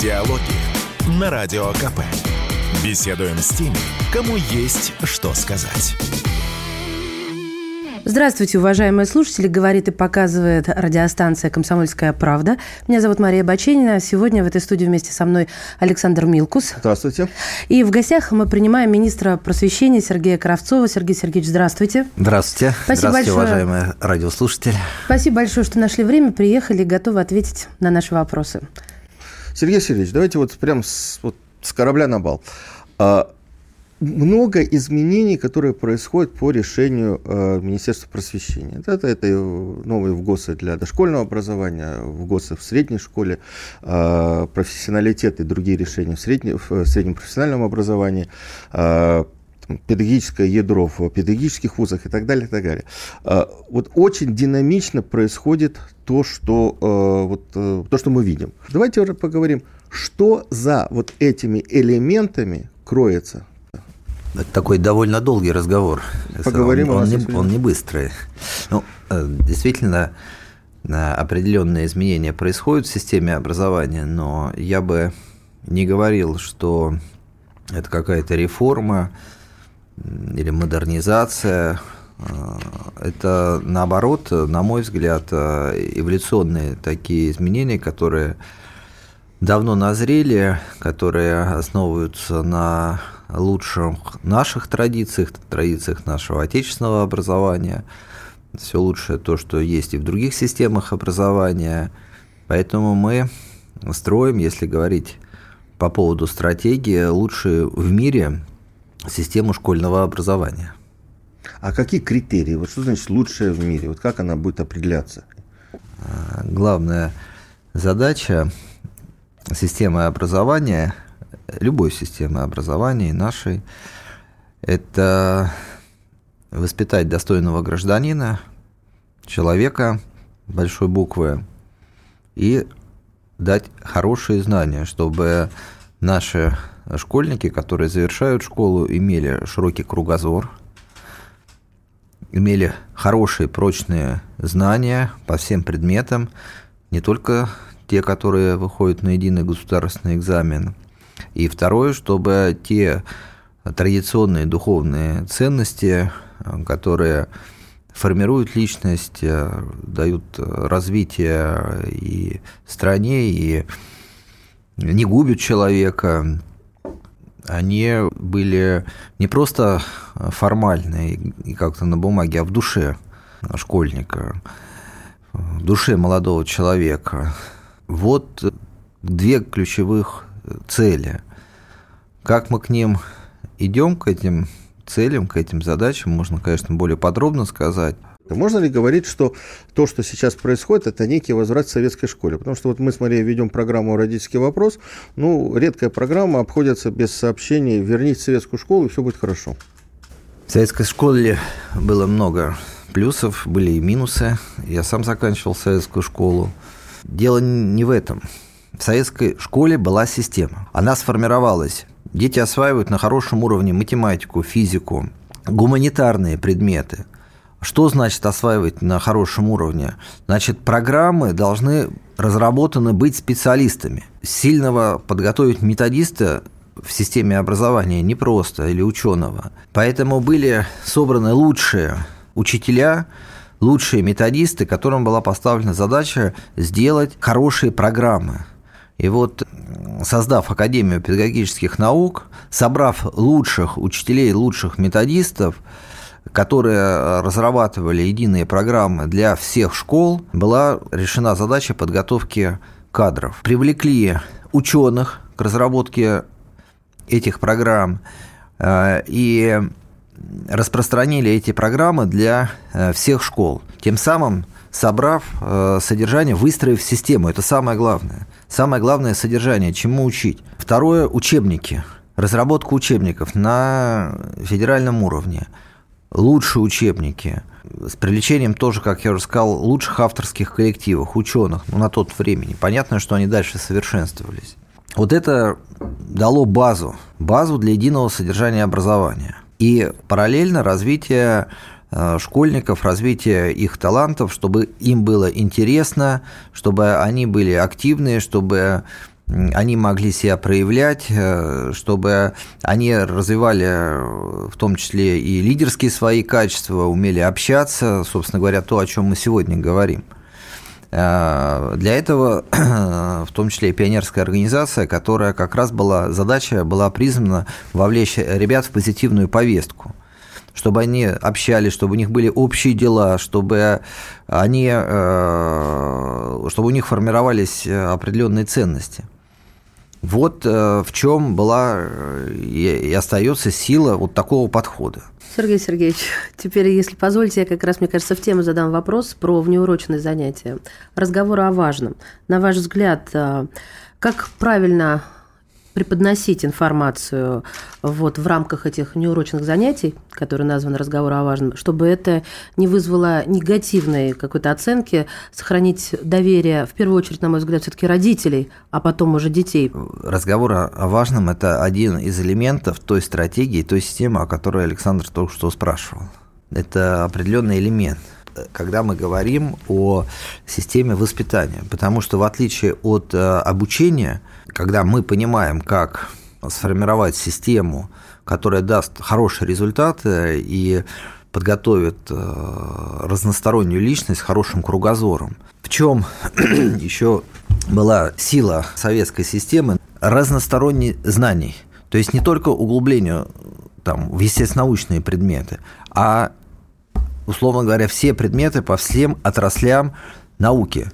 Диалоги на Радио КП. Беседуем с теми, кому есть что сказать. Здравствуйте, уважаемые слушатели. Говорит и показывает радиостанция «Комсомольская правда». Меня зовут Мария Баченина. Сегодня в этой студии вместе со мной Александр Милкус. Здравствуйте. И в гостях мы принимаем министра просвещения Сергея Кравцова. Сергей Сергеевич, здравствуйте. Здравствуйте. Спасибо здравствуйте, большое. уважаемые радиослушатели. Спасибо большое, что нашли время, приехали и готовы ответить на наши вопросы. Сергей Сергеевич, давайте вот прям с, вот с корабля на бал. А, много изменений, которые происходят по решению э, Министерства просвещения. Это, это новые ВГОСы для дошкольного образования, ВГОСы в средней школе, э, профессионалитет и другие решения в, средне, в среднем профессиональном образовании, э, педагогическое ядро в педагогических вузах и так далее, и так далее. Э, вот очень динамично происходит то, что, э, вот, э, то, что мы видим. Давайте уже поговорим, что за вот этими элементами кроется это такой довольно долгий разговор. Поговорим он, он, не, он не быстрый. Ну, действительно, определенные изменения происходят в системе образования, но я бы не говорил, что это какая-то реформа или модернизация. Это, наоборот, на мой взгляд, эволюционные такие изменения, которые давно назрели, которые основываются на лучших наших традициях, традициях нашего отечественного образования. Все лучшее то, что есть и в других системах образования. Поэтому мы строим, если говорить по поводу стратегии, лучшую в мире систему школьного образования. А какие критерии? Вот что значит лучшее в мире? Вот как она будет определяться? Главная задача системы образования – любой системы образования, нашей, это воспитать достойного гражданина, человека большой буквы, и дать хорошие знания, чтобы наши школьники, которые завершают школу, имели широкий кругозор, имели хорошие, прочные знания по всем предметам, не только те, которые выходят на единый государственный экзамен – и второе, чтобы те традиционные духовные ценности, которые формируют личность, дают развитие и стране, и не губят человека, они были не просто формальные и как-то на бумаге, а в душе школьника, в душе молодого человека. Вот две ключевых цели. Как мы к ним идем, к этим целям, к этим задачам, можно, конечно, более подробно сказать. Можно ли говорить, что то, что сейчас происходит, это некий возврат к советской школе? Потому что вот мы с Марией ведем программу «Родительский вопрос». Ну, редкая программа, обходится без сообщений «Вернись в советскую школу, и все будет хорошо». В советской школе было много плюсов, были и минусы. Я сам заканчивал советскую школу. Дело не в этом. В советской школе была система. Она сформировалась. Дети осваивают на хорошем уровне математику, физику, гуманитарные предметы. Что значит осваивать на хорошем уровне? Значит, программы должны разработаны быть специалистами. Сильного подготовить методиста в системе образования непросто или ученого. Поэтому были собраны лучшие учителя, лучшие методисты, которым была поставлена задача сделать хорошие программы. И вот, создав Академию педагогических наук, собрав лучших учителей, лучших методистов, которые разрабатывали единые программы для всех школ, была решена задача подготовки кадров. Привлекли ученых к разработке этих программ э, и распространили эти программы для э, всех школ. Тем самым собрав э, содержание, выстроив систему. Это самое главное. Самое главное содержание, чему учить. Второе – учебники. Разработка учебников на федеральном уровне. Лучшие учебники. С привлечением тоже, как я уже сказал, лучших авторских коллективов, ученых, ну, на тот времени. Понятно, что они дальше совершенствовались. Вот это дало базу, базу для единого содержания образования. И параллельно развитие Э, школьников, развитие их талантов, чтобы им было интересно, чтобы они были активные, чтобы они могли себя проявлять, э, чтобы они развивали э, в том числе и лидерские свои качества, умели общаться, собственно говоря, то, о чем мы сегодня говорим. Э, для этого, в том числе и пионерская организация, которая как раз была, задача была призвана вовлечь ребят в позитивную повестку – чтобы они общались, чтобы у них были общие дела, чтобы они, чтобы у них формировались определенные ценности. Вот э, в чем была э, и остается сила вот такого подхода. Сергей Сергеевич, теперь, если позволите, я как раз, мне кажется, в тему задам вопрос про внеурочные занятия. Разговор о важном. На ваш взгляд, э, как правильно преподносить информацию вот в рамках этих неурочных занятий, которые названы «Разговор о важном», чтобы это не вызвало негативной какой-то оценки, сохранить доверие, в первую очередь, на мой взгляд, все таки родителей, а потом уже детей. Разговор о важном – это один из элементов той стратегии, той системы, о которой Александр только что спрашивал. Это определенный элемент – когда мы говорим о системе воспитания. Потому что в отличие от э, обучения, когда мы понимаем, как сформировать систему, которая даст хорошие результаты и подготовит э, разностороннюю личность с хорошим кругозором. В чем еще была сила советской системы? Разносторонние знаний. То есть не только углублению там, в естественно-научные предметы, а условно говоря, все предметы по всем отраслям науки.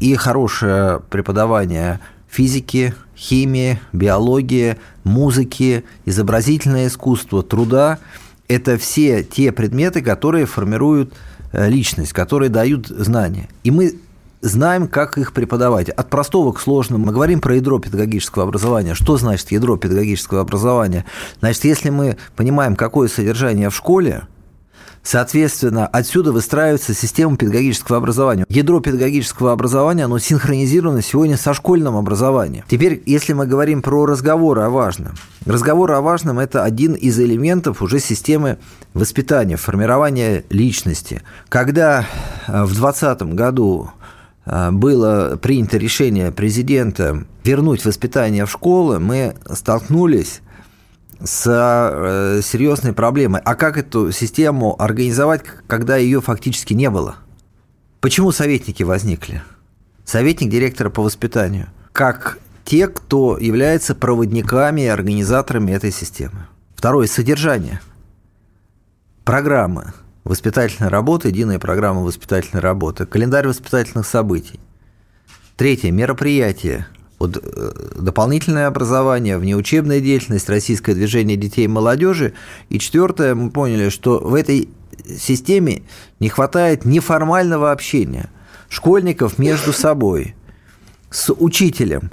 И хорошее преподавание физики, химии, биологии, музыки, изобразительное искусство, труда – это все те предметы, которые формируют э, личность, которые дают знания. И мы знаем, как их преподавать. От простого к сложному. Мы говорим про ядро педагогического образования. Что значит ядро педагогического образования? Значит, если мы понимаем, какое содержание в школе – Соответственно, отсюда выстраивается система педагогического образования. Ядро педагогического образования, оно синхронизировано сегодня со школьным образованием. Теперь, если мы говорим про разговоры о важном. Разговоры о важном – это один из элементов уже системы воспитания, формирования личности. Когда э, в 2020 году э, было принято решение президента вернуть воспитание в школы, мы столкнулись с э, серьезной проблемой. А как эту систему организовать, когда ее фактически не было? Почему советники возникли? Советник директора по воспитанию. Как те, кто является проводниками и организаторами этой системы. Второе – содержание. Программы воспитательной работы, единая программа воспитательной работы, календарь воспитательных событий. Третье – мероприятия, вот, э, дополнительное образование, внеучебная деятельность, российское движение детей и молодежи. И четвертое, мы поняли, что в этой системе не хватает неформального общения школьников между собой, с учителем.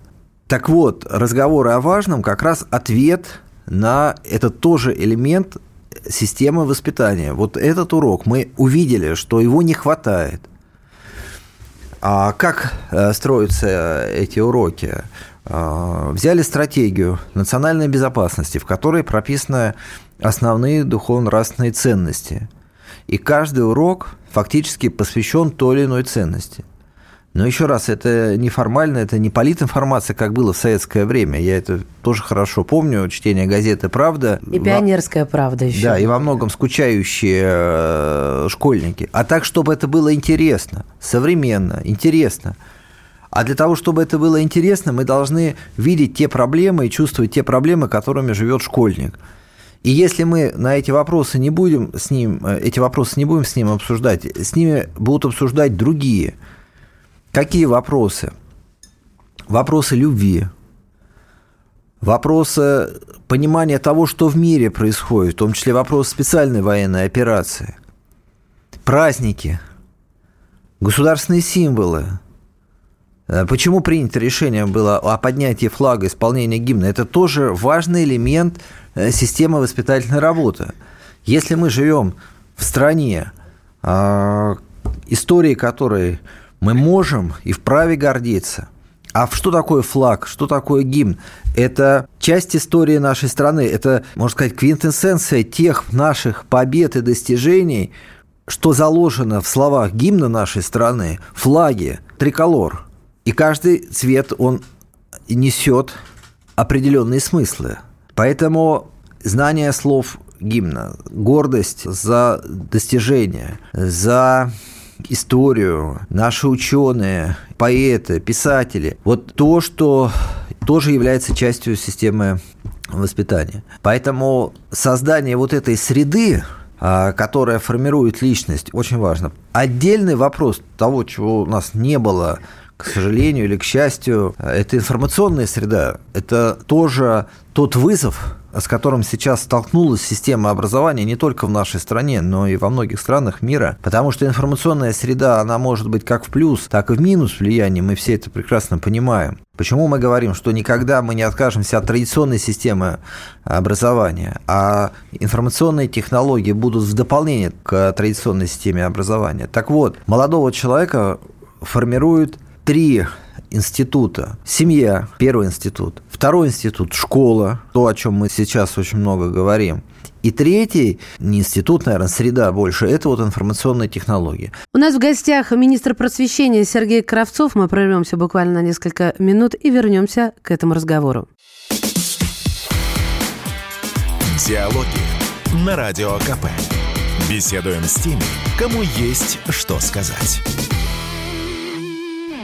Так вот, разговоры о важном как раз ответ на этот тоже элемент системы воспитания. Вот этот урок мы увидели, что его не хватает – а как э, строятся эти уроки? А, взяли стратегию национальной безопасности, в которой прописаны основные духовно-нравственные ценности. И каждый урок фактически посвящен той или иной ценности – но еще раз, это не формально, это не политинформация, как было в советское время. Я это тоже хорошо помню, чтение газеты «Правда». И «Пионерская правда» еще. Да, и во многом скучающие э, школьники. А так, чтобы это было интересно, современно, интересно. А для того, чтобы это было интересно, мы должны видеть те проблемы и чувствовать те проблемы, которыми живет школьник. И если мы на эти вопросы не будем с ним, э, эти вопросы не будем с ним обсуждать, с ними будут обсуждать другие – Какие вопросы? Вопросы любви, вопросы понимания того, что в мире происходит, в том числе вопрос специальной военной операции, праздники, государственные символы. Э, почему принято решение было о поднятии флага, исполнения гимна? Это тоже важный элемент э, системы воспитательной работы. Если мы живем в стране, э, истории которой мы можем и вправе гордиться. А что такое флаг? Что такое гимн? Это часть истории нашей страны. Это, можно сказать, квинтэссенция тех наших побед и достижений, что заложено в словах гимна нашей страны, флаги, триколор. И каждый цвет, он несет определенные смыслы. Поэтому знание слов гимна, гордость за достижения, за историю, наши ученые, поэты, писатели. Вот то, что тоже является частью системы воспитания. Поэтому создание вот этой среды, а, которая формирует личность, очень важно. Отдельный вопрос того, чего у нас не было к сожалению или к счастью, это информационная среда. Это тоже тот вызов, с которым сейчас столкнулась система образования не только в нашей стране, но и во многих странах мира. Потому что информационная среда, она может быть как в плюс, так и в минус влияние. Мы все это прекрасно понимаем. Почему мы говорим, что никогда мы не откажемся от традиционной системы образования, а информационные технологии будут в дополнение к традиционной системе образования? Так вот, молодого человека формирует три института. Семья – первый институт. Второй институт – школа, то, о чем мы сейчас очень много говорим. И третий, не институт, наверное, среда больше, это вот информационные технологии. У нас в гостях министр просвещения Сергей Кравцов. Мы прервемся буквально на несколько минут и вернемся к этому разговору. Диалоги на Радио КП. Беседуем с теми, кому есть что сказать.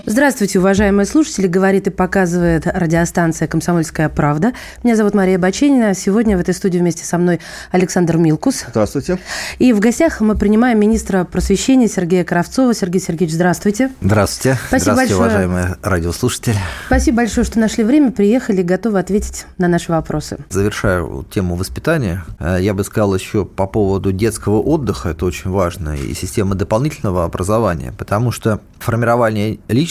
Здравствуйте, уважаемые слушатели. Говорит и показывает радиостанция «Комсомольская правда». Меня зовут Мария Баченина. Сегодня в этой студии вместе со мной Александр Милкус. Здравствуйте. И в гостях мы принимаем министра просвещения Сергея Кравцова. Сергей Сергеевич, здравствуйте. Здравствуйте. Спасибо здравствуйте, большое. уважаемые радиослушатели. Спасибо большое, что нашли время, приехали, готовы ответить на наши вопросы. Завершаю тему воспитания. Э, я бы сказал еще по поводу детского отдыха, это очень важно, и системы дополнительного образования, потому что формирование личности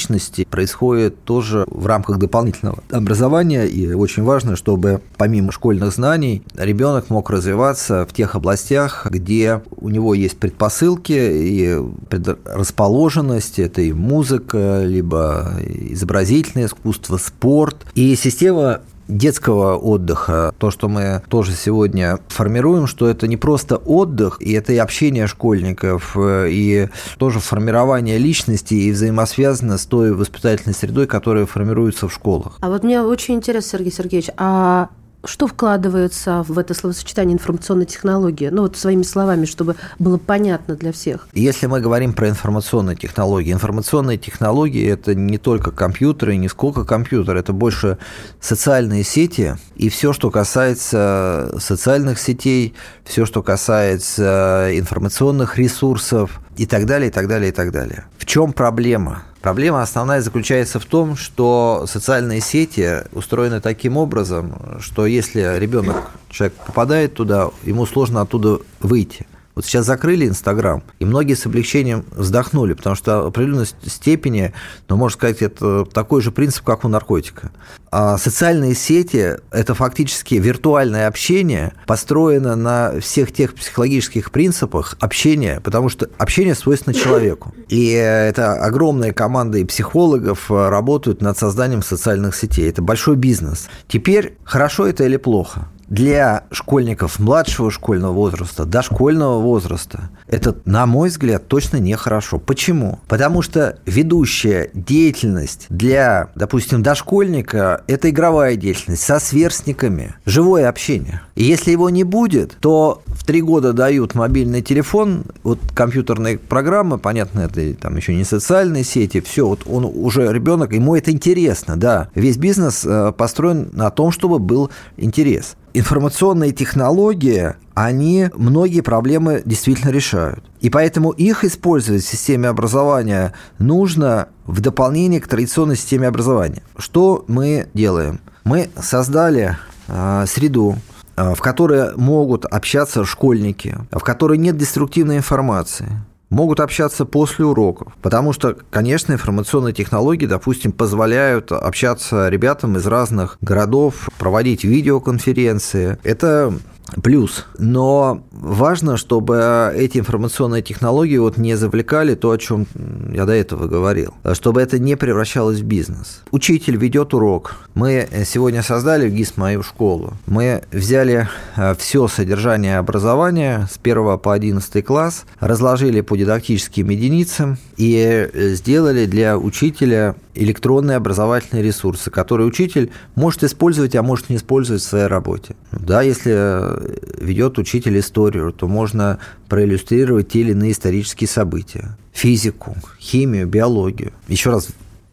происходит тоже в рамках дополнительного образования, и очень важно, чтобы помимо школьных знаний ребенок мог развиваться в тех областях, где у него есть предпосылки и предрасположенность, это и музыка, либо изобразительное искусство, спорт. И система детского отдыха, то, что мы тоже сегодня формируем, что это не просто отдых, и это и общение школьников, и тоже формирование личности и взаимосвязано с той воспитательной средой, которая формируется в школах. А вот мне очень интересно, Сергей Сергеевич, а что вкладывается в это словосочетание информационной технологии? Ну вот своими словами, чтобы было понятно для всех. Если мы говорим про информационные технологии, информационные технологии – это не только компьютеры, не сколько компьютер, это больше социальные сети и все, что касается социальных сетей, все, что касается информационных ресурсов и так далее, и так далее, и так далее. В чем проблема? Проблема основная заключается в том, что социальные сети устроены таким образом, что если ребенок, человек попадает туда, ему сложно оттуда выйти. Вот сейчас закрыли Инстаграм, и многие с облегчением вздохнули, потому что в определенной степени, ну, можно сказать, это такой же принцип, как у наркотика. А социальные сети – это фактически виртуальное общение, построено на всех тех психологических принципах общения, потому что общение свойственно человеку. И это огромная команда и психологов работают над созданием социальных сетей. Это большой бизнес. Теперь, хорошо это или плохо? Для школьников младшего школьного возраста, дошкольного возраста, это, на мой взгляд, точно нехорошо. Почему? Потому что ведущая деятельность для, допустим, дошкольника – это игровая деятельность со сверстниками, живое общение. И если его не будет, то в три года дают мобильный телефон, вот компьютерные программы, понятно, это там еще не социальные сети, все, вот он уже ребенок, ему это интересно, да. Весь бизнес э, построен на том, чтобы был интерес информационные технологии, они многие проблемы действительно решают. И поэтому их использовать в системе образования нужно в дополнение к традиционной системе образования. Что мы делаем? Мы создали э, среду, в которой могут общаться школьники, в которой нет деструктивной информации, могут общаться после уроков. Потому что, конечно, информационные технологии, допустим, позволяют общаться ребятам из разных городов, проводить видеоконференции. Это плюс. Но важно, чтобы эти информационные технологии вот не завлекали то, о чем я до этого говорил, чтобы это не превращалось в бизнес. Учитель ведет урок. Мы сегодня создали в ГИС мою школу. Мы взяли э, все содержание образования с 1 по 11 класс, разложили по дидактическим единицам и сделали для учителя электронные образовательные ресурсы, которые учитель может использовать, а может не использовать в своей работе. Да, если э, ведет учитель историю, то можно проиллюстрировать те или иные исторические события. Физику, химию, биологию. Еще раз,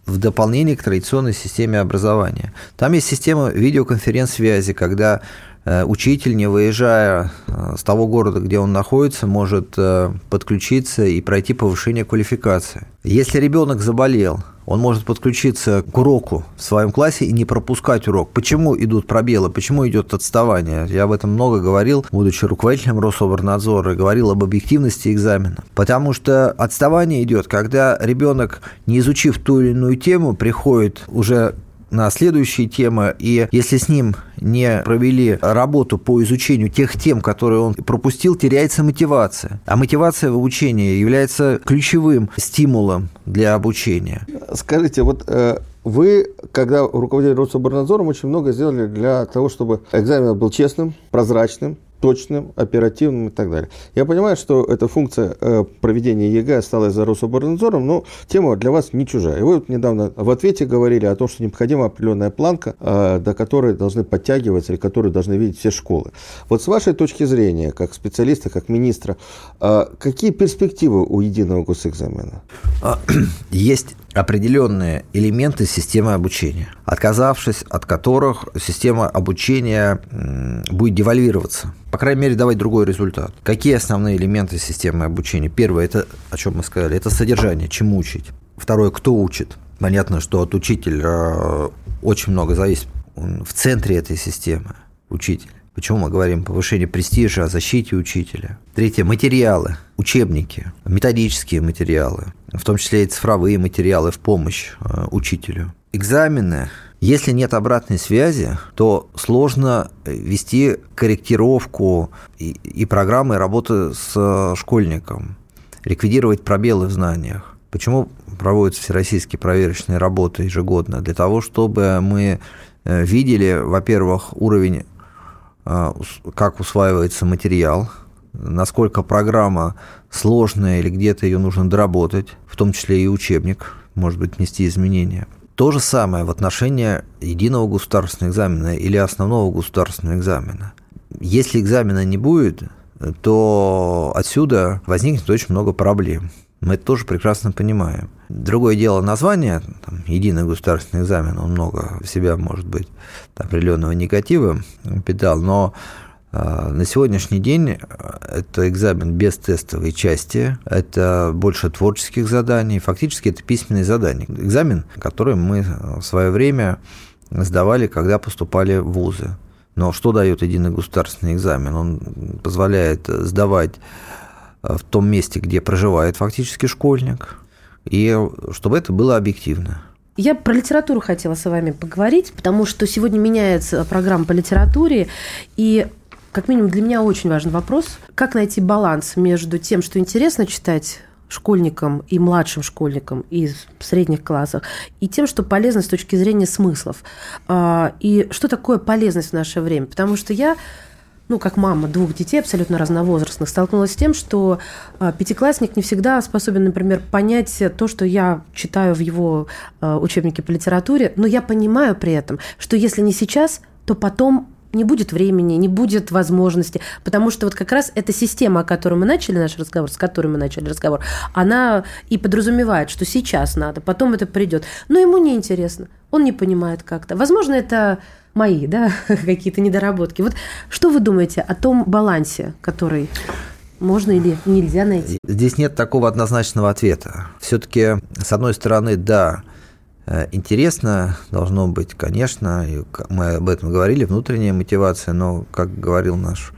в дополнение к традиционной системе образования. Там есть система видеоконференц-связи, когда Э, учитель, не выезжая э, с того города, где он находится, может подключиться и пройти повышение квалификации. Если ребенок заболел, он может подключиться к уроку в своем классе и не пропускать урок. Почему идут пробелы, почему идет отставание? Я об этом много говорил, будучи руководителем Рособорнадзора, говорил об объективности экзамена. Потому что отставание идет, когда ребенок, не изучив ту или иную тему, приходит уже на следующие темы, и если с ним не провели работу по изучению тех тем, которые он пропустил, теряется мотивация. А мотивация в обучении является ключевым стимулом для обучения. Скажите, вот э, вы, когда руководили Рособорнадзором, очень много сделали для того, чтобы экзамен был честным, прозрачным, точным, оперативным и так далее. Я понимаю, что эта функция э, проведения ЕГЭ осталась за Рособорнадзором, но тема для вас не чужая. И вы вот недавно в ответе говорили о том, что необходима определенная планка, э, до которой должны подтягиваться или которую должны видеть все школы. Вот с вашей точки зрения, как специалиста, как министра, э, какие перспективы у единого госэкзамена? А, есть определенные элементы системы обучения, отказавшись от которых система обучения будет девальвироваться. По крайней мере, давать другой результат. Какие основные элементы системы обучения? Первое, это, о чем мы сказали, это содержание, чему учить. Второе, кто учит. Понятно, что от учителя очень много зависит. в центре этой системы учитель. Почему мы говорим повышение престижа, о защите учителя? Третье – материалы, учебники, методические материалы, в том числе и цифровые материалы в помощь э, учителю. Экзамены. Если нет обратной связи, то сложно вести корректировку и, и программы работы с школьником, ликвидировать пробелы в знаниях. Почему проводятся всероссийские проверочные работы ежегодно? Для того, чтобы мы э, видели, во-первых, уровень как усваивается материал, насколько программа сложная или где-то ее нужно доработать, в том числе и учебник, может быть, внести изменения. То же самое в отношении единого государственного экзамена или основного государственного экзамена. Если экзамена не будет, то отсюда возникнет очень много проблем. Мы это тоже прекрасно понимаем. Другое дело название, там, единый государственный экзамен, он много в себя, может быть, определенного негатива питал, но а, на сегодняшний день это экзамен без тестовой части, это больше творческих заданий, фактически это письменные задания. Экзамен, который мы в свое время сдавали, когда поступали в вузы. Но что дает единый государственный экзамен? Он позволяет сдавать в том месте, где проживает фактически школьник, и чтобы это было объективно. Я про литературу хотела с вами поговорить, потому что сегодня меняется программа по литературе, и как минимум для меня очень важный вопрос, как найти баланс между тем, что интересно читать школьникам и младшим школьникам и средних классах, и тем, что полезно с точки зрения смыслов. А, и что такое полезность в наше время? Потому что я ну, как мама двух детей абсолютно разновозрастных, столкнулась с тем, что а, пятиклассник не всегда способен, например, понять то, что я читаю в его а, учебнике по литературе, но я понимаю при этом, что если не сейчас, то потом не будет времени, не будет возможности, потому что вот как раз эта система, о которой мы начали наш разговор, с которой мы начали разговор, она и подразумевает, что сейчас надо, потом это придет. Но ему не интересно, он не понимает как-то. Возможно, это мои, да, какие-то недоработки. Вот что вы думаете о том балансе, который можно или нельзя найти? Здесь нет такого однозначного ответа. Все-таки, с одной стороны, да, э, интересно должно быть, конечно, и мы об этом говорили, внутренняя мотивация, но, как говорил наш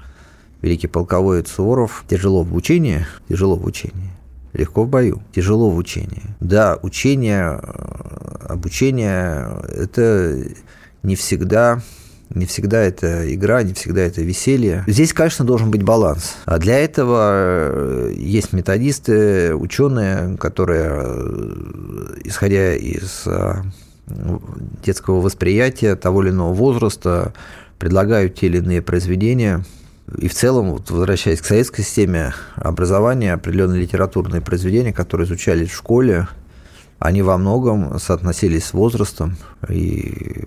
великий полководец Суворов, тяжело в учении, тяжело в учении, легко в бою, тяжело в учении. Да, учение, э, обучение – это не всегда не всегда это игра, не всегда это веселье. Здесь, конечно, должен быть баланс. А для этого э, есть методисты, ученые, которые, э, исходя из э, детского восприятия того или иного возраста, предлагают те или иные произведения. И в целом, вот, возвращаясь к советской системе образования, определенные литературные произведения, которые изучались в школе, они во многом соотносились с возрастом и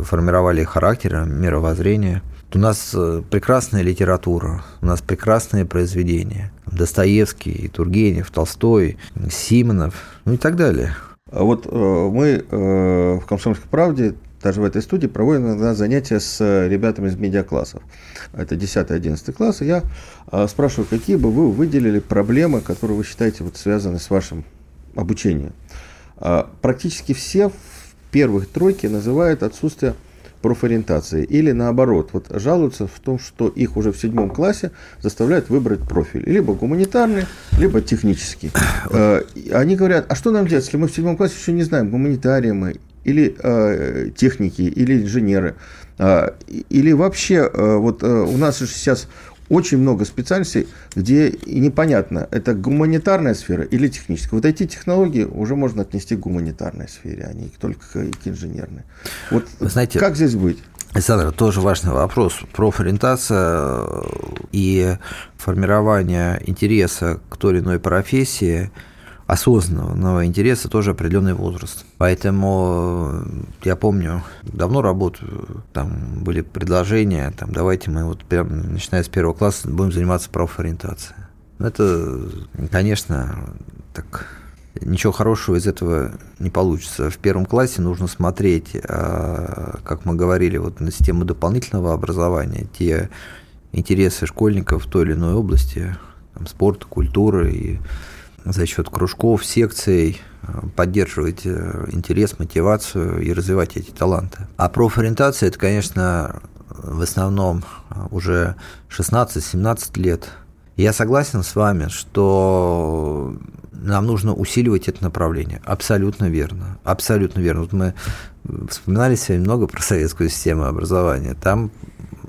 формировали характер, мировоззрение. У нас э, прекрасная литература, у нас прекрасные произведения. Достоевский, Тургенев, Толстой, Симонов, ну и так далее. А вот э, мы э, в «Комсомольской правде» даже в этой студии проводим иногда занятия с ребятами из медиаклассов. Это 10-11 класс. Я спрашиваю, какие бы вы выделили проблемы, которые вы считаете вот, связаны с вашим обучением. Э, практически все в первых тройке называют отсутствие профориентации. Или наоборот, вот жалуются в том, что их уже в седьмом классе заставляют выбрать профиль. Либо гуманитарный, либо технический. Э, они говорят, а что нам делать, если мы в седьмом классе еще не знаем, гуманитарии мы или э, техники, или инженеры, или вообще, вот у нас же сейчас очень много специальностей, где непонятно, это гуманитарная сфера или техническая. Вот эти технологии уже можно отнести к гуманитарной сфере, а не только к инженерной. Вот Вы знаете, как здесь быть? Александр, тоже важный вопрос. Профориентация и формирование интереса к той или иной профессии – осознанного интереса тоже определенный возраст. Поэтому э, я помню, давно работаю, там были предложения, там давайте мы вот прям начиная с первого класса будем заниматься профориентацией. Это, конечно, так ничего хорошего из этого не получится. В первом классе нужно смотреть, а, как мы говорили, вот на систему дополнительного образования, те интересы школьников в той или иной области, там, спорта, культуры и за счет кружков, секций э, поддерживать э, интерес, мотивацию и развивать эти таланты. А профориентация – это, конечно, в основном э, уже 16-17 лет. Я согласен с вами, что нам нужно усиливать это направление. Абсолютно верно. Абсолютно верно. Вот мы вспоминали сегодня много про советскую систему образования. Там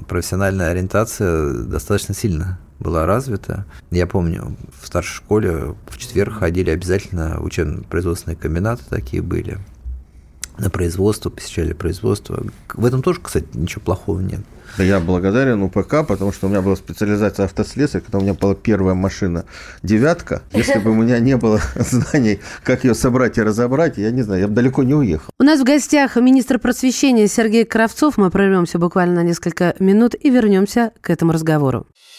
профессиональная ориентация достаточно сильно была развита. Я помню, в старшей школе в четверг ходили обязательно учебно-производственные комбинаты, такие были. На производство, посещали производство. В этом тоже, кстати, ничего плохого нет. Да я благодарен УПК, потому что у меня была специализация автослесарь, когда у меня была первая машина «девятка». Если бы у меня не было знаний, как ее собрать и разобрать, я не знаю, я бы далеко не уехал. У нас в гостях министр просвещения Сергей Кравцов. Мы прервемся буквально на несколько минут и вернемся к этому разговору.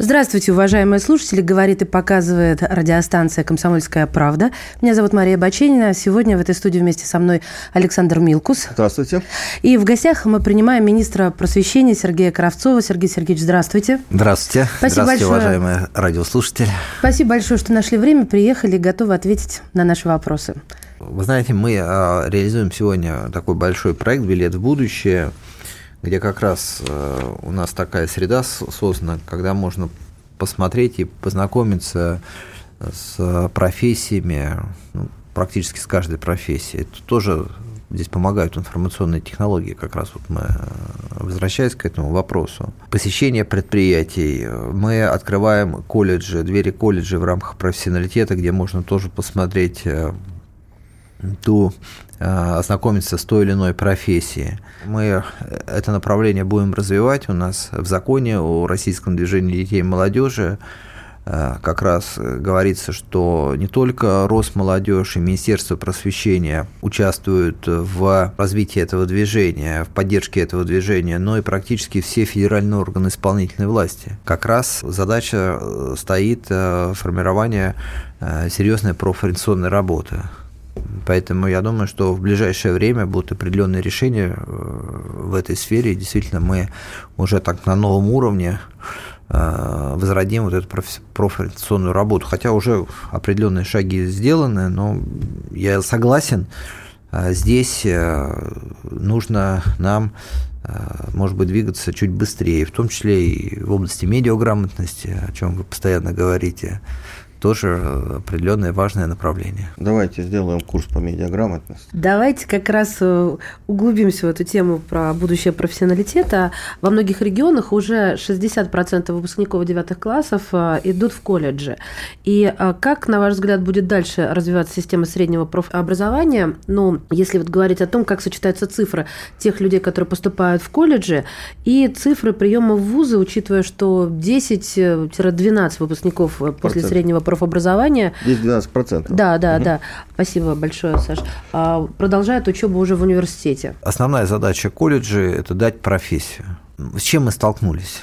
Здравствуйте, уважаемые слушатели. Говорит и показывает радиостанция «Комсомольская правда». Меня зовут Мария Баченина. Сегодня в этой студии вместе со мной Александр Милкус. Здравствуйте. И в гостях мы принимаем министра просвещения Сергея Кравцова. Сергей Сергеевич, здравствуйте. Здравствуйте. Спасибо здравствуйте, большое. уважаемые радиослушатели. Спасибо большое, что нашли время, приехали, готовы ответить на наши вопросы. Вы знаете, мы а, реализуем сегодня такой большой проект «Билет в будущее», где как раз э, у нас такая среда создана, когда можно посмотреть и познакомиться с профессиями, ну, практически с каждой профессией. Это тоже здесь помогают информационные технологии, как раз вот мы, э, возвращаясь к этому вопросу. Посещение предприятий. Мы открываем колледжи, двери колледжей в рамках профессионалитета, где можно тоже посмотреть э, ту а, ознакомиться с той или иной профессией. Мы это направление будем развивать. У нас в законе о российском движении детей и молодежи а, как раз говорится, что не только Росмолодежь и Министерство просвещения участвуют в развитии этого движения, в поддержке этого движения, но и практически все федеральные органы исполнительной власти. Как раз задача э, стоит э, формирование э, серьезной профориентационной работы. Поэтому я думаю, что в ближайшее время будут определенные решения э, в этой сфере. И действительно, мы уже так на новом уровне э, возродим вот эту профориентационную работу. Хотя уже определенные шаги сделаны, но я согласен, э, здесь нужно нам, может быть, двигаться чуть быстрее, в том числе и в области медиаграмотности, о чем вы постоянно говорите. Тоже определенное важное направление. Давайте сделаем курс по медиаграмотности. Давайте как раз э, углубимся в эту тему про будущее профессионалитета. Во многих регионах уже 60% выпускников девятых классов э, идут в колледжи. И э, как, на ваш взгляд, будет дальше развиваться система среднего профобразования? Ну, если вот говорить о том, как сочетаются цифры тех людей, которые поступают в колледжи, и цифры приема в вузы, учитывая, что 10-12 выпускников после среднего профобразования. 10-12%. Да, да, угу. да. Спасибо большое, Саш. А, продолжает учебу уже в университете. Основная задача колледжа – это дать профессию. С чем мы столкнулись?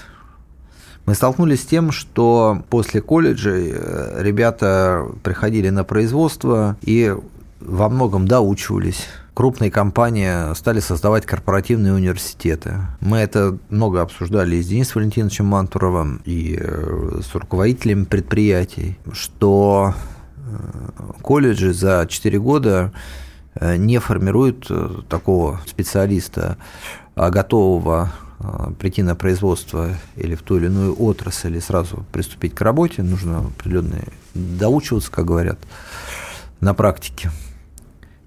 Мы столкнулись с тем, что после колледжа э, ребята приходили на производство и во многом доучивались крупные компании стали создавать корпоративные университеты. Мы это много обсуждали и с Денисом Валентиновичем Мантуровым, и э, с руководителями предприятий, что э, колледжи за 4 года э, не формируют такого специалиста, а готового прийти на производство или в ту или иную отрасль и сразу приступить к работе, нужно определенные доучиваться, как говорят, на практике.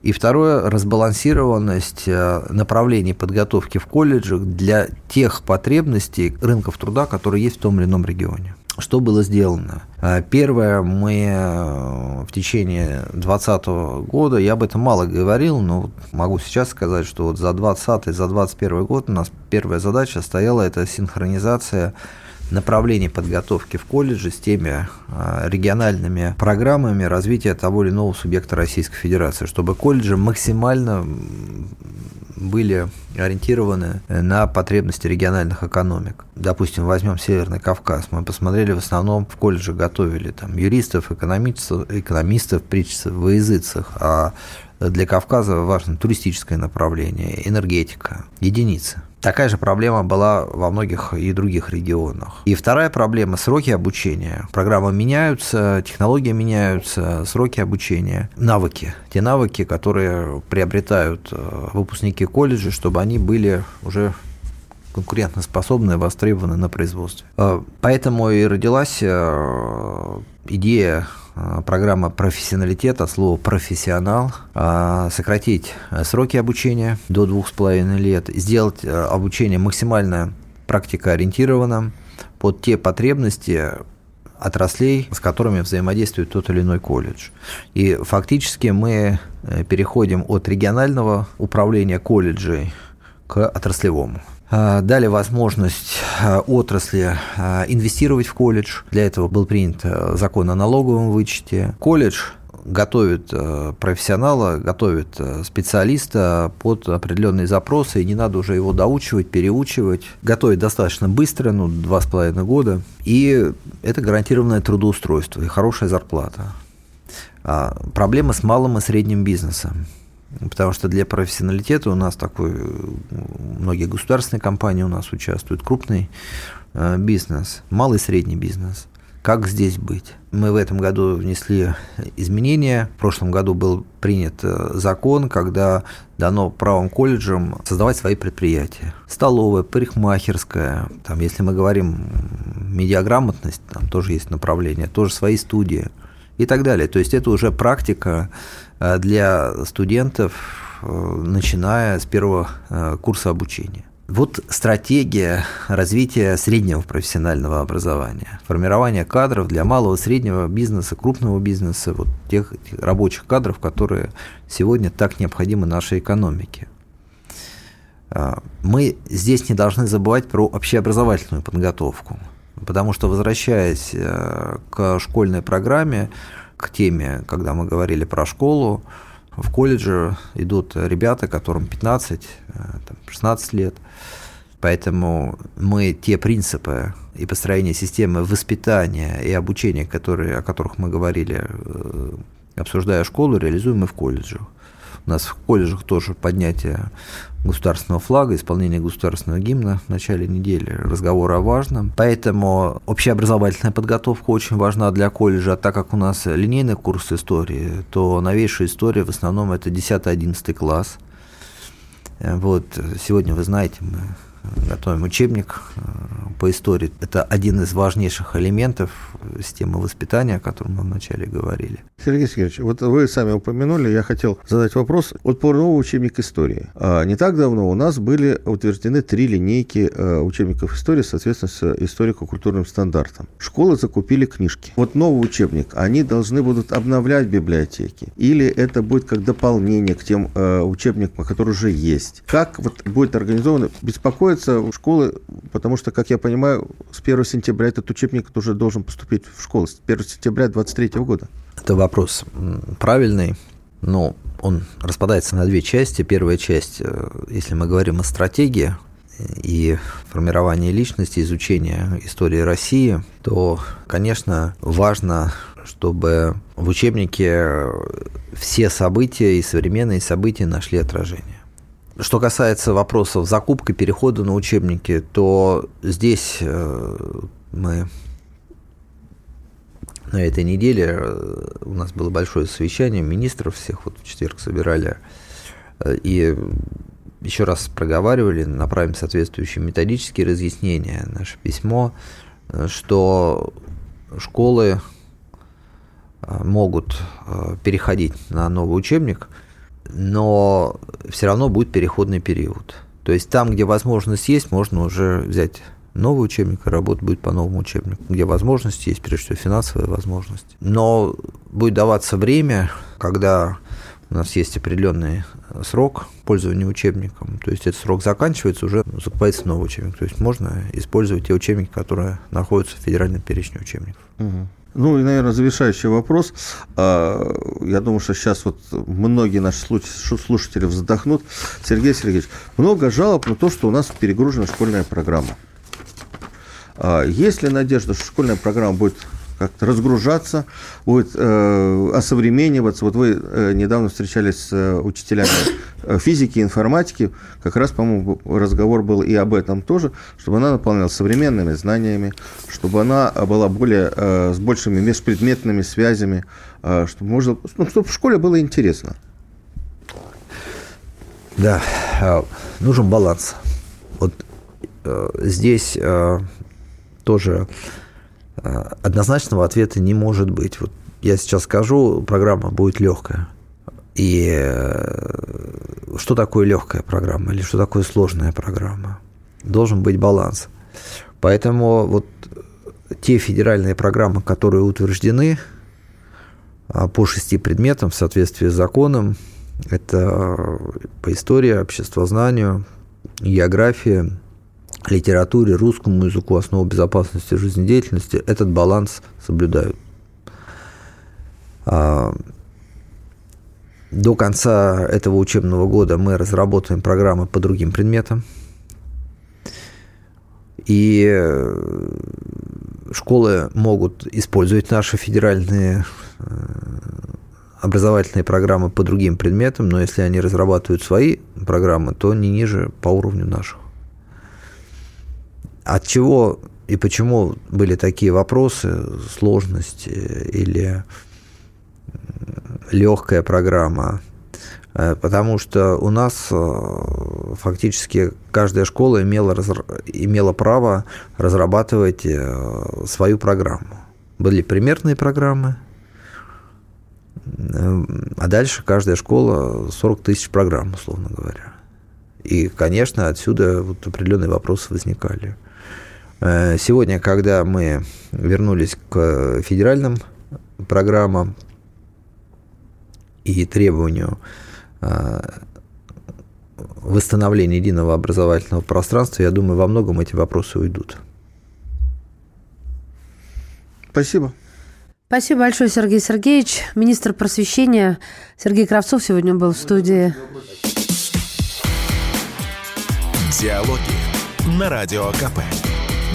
И второе – разбалансированность э, направлений подготовки в колледжах для тех потребностей рынков труда, которые есть в том или ином регионе. Что было сделано? Э, первое, мы э, в течение 2020 года, я об этом мало говорил, но могу сейчас сказать, что вот за 2020 и за 2021 год у нас первая задача стояла – это синхронизация направлений подготовки в колледже с теми а, региональными программами развития того или иного субъекта Российской Федерации, чтобы колледжи максимально были ориентированы на потребности региональных экономик. Допустим, возьмем Северный Кавказ. Мы посмотрели, в основном в колледже готовили там юристов, экономистов, экономистов при языцах, а для Кавказа важно туристическое направление, энергетика, единицы. Такая же проблема была во многих и других регионах. И вторая проблема – сроки обучения. Программы меняются, технологии меняются, сроки обучения, навыки. Те навыки, которые приобретают э, выпускники колледжа, чтобы они были уже конкурентоспособны востребованы на производстве. Э, поэтому и родилась э, идея программа профессионалитета, слово профессионал, э, сократить сроки обучения до двух с половиной лет, сделать э, обучение максимально практикоориентированным под те потребности отраслей, с которыми взаимодействует тот или иной колледж. И фактически мы переходим от регионального управления колледжей к отраслевому. А, дали возможность а, отрасли а, инвестировать в колледж. Для этого был принят закон о налоговом вычете. Колледж готовит профессионала, готовит специалиста под определенные запросы, и не надо уже его доучивать, переучивать. Готовит достаточно быстро, ну, два с половиной года. И это гарантированное трудоустройство и хорошая зарплата. Проблема с малым и средним бизнесом. Потому что для профессионалитета у нас такой, многие государственные компании у нас участвуют, крупный э, бизнес, малый и средний бизнес. Как здесь быть? Мы в этом году внесли изменения. В прошлом году был принят э, закон, когда дано правым колледжам создавать свои предприятия. Столовая, парикмахерская, там, если мы говорим медиаграмотность, там тоже есть направление, тоже свои студии и так далее. То есть это уже практика Э, для студентов, э, начиная с первого э, курса обучения. Вот стратегия развития среднего профессионального образования, формирование кадров для малого, среднего бизнеса, крупного бизнеса, вот тех, тех рабочих кадров, которые сегодня так необходимы нашей экономике. Мы здесь не должны забывать про общеобразовательную подготовку, потому что, возвращаясь к школьной программе, к теме, когда мы говорили про школу, в колледже идут ребята, которым 15-16 э, лет. Поэтому мы те принципы и построение системы воспитания и обучения, которые, о которых мы говорили, э, обсуждая школу, реализуем и в колледжах. У нас в колледжах тоже поднятие государственного флага, исполнение государственного гимна в начале недели, разговор о важном. Поэтому общеобразовательная подготовка очень важна для колледжа, а так как у нас линейный курс истории, то новейшая история в основном это 10-11 класс. Вот, сегодня, вы знаете, мы готовим учебник по истории. Это один из важнейших элементов системы воспитания, о котором мы вначале говорили. Сергей Сергеевич, вот вы сами упомянули, я хотел задать вопрос вот по новому учебник истории. А, не так давно у нас были утверждены три линейки а, учебников истории, соответственно, с историко-культурным стандартом. Школы закупили книжки. Вот новый учебник, они должны будут обновлять библиотеки? Или это будет как дополнение к тем а, учебникам, которые уже есть? Как вот будет организовано? Беспокоятся школы, потому что, как я понимаю, с 1 сентября этот учебник уже должен поступить в школу, с 1 сентября 2023 года. Это вопрос правильный, но он распадается на две части. Первая часть, э, если мы говорим о стратегии и формировании личности, изучения истории России, то, конечно, важно, чтобы в учебнике все события и современные события нашли отражение. Что касается вопросов закупки, перехода на учебники, то здесь э, мы на этой неделе э, у нас было большое совещание министров всех, вот в четверг собирали, э, и еще раз проговаривали, направим соответствующие методические разъяснения, наше письмо, что школы могут переходить на новый учебник – но все равно будет переходный период. То есть там, где возможность есть, можно уже взять новый учебник, и работа будет по новому учебнику, где возможность есть, прежде всего финансовая возможность. Но будет даваться время, когда у нас есть определенный срок пользования учебником, то есть этот срок заканчивается, уже закупается новый учебник. То есть можно использовать те учебники, которые находятся в федеральном перечне учебников. Угу. Ну и, наверное, завершающий вопрос. А, я думаю, что сейчас вот многие наши слушатели вздохнут. Сергей Сергеевич, много жалоб на то, что у нас перегружена школьная программа. А, есть ли надежда, что школьная программа будет как-то разгружаться, будет э, осовремениваться. Вот вы э, недавно встречались с э, учителями э, физики, информатики, как раз, по-моему, разговор был и об этом тоже, чтобы она наполнялась современными знаниями, чтобы она была более, э, с большими межпредметными связями, э, чтобы, можно, ну, чтобы в школе было интересно. Да, э, нужен баланс. Вот э, здесь э, тоже однозначного ответа не может быть. Вот я сейчас скажу, программа будет легкая. И э, что такое легкая программа или что такое сложная программа? Должен быть баланс. Поэтому вот те федеральные программы, которые утверждены а, по шести предметам в соответствии с законом, это по истории, обществознанию, географии, литературе, русскому языку, основу безопасности жизнедеятельности, этот баланс соблюдают. А, до конца этого учебного года мы разработаем программы по другим предметам. И э, школы могут использовать наши федеральные э, образовательные программы по другим предметам, но если они разрабатывают свои программы, то не ниже по уровню наших. От чего и почему были такие вопросы, сложности или легкая программа? Э, потому что у нас э, фактически каждая школа имела, имела право разрабатывать э, свою программу. Были примерные программы, а дальше каждая школа 40 тысяч программ, условно говоря. И, конечно, отсюда вот определенные вопросы возникали. Э, сегодня, когда мы вернулись к федеральным программам и требованию э, восстановления единого образовательного пространства, я думаю, во многом эти вопросы уйдут. Спасибо. Спасибо большое, Сергей Сергеевич. Министр просвещения Сергей Кравцов сегодня был в студии. Диалоги на Радио КП.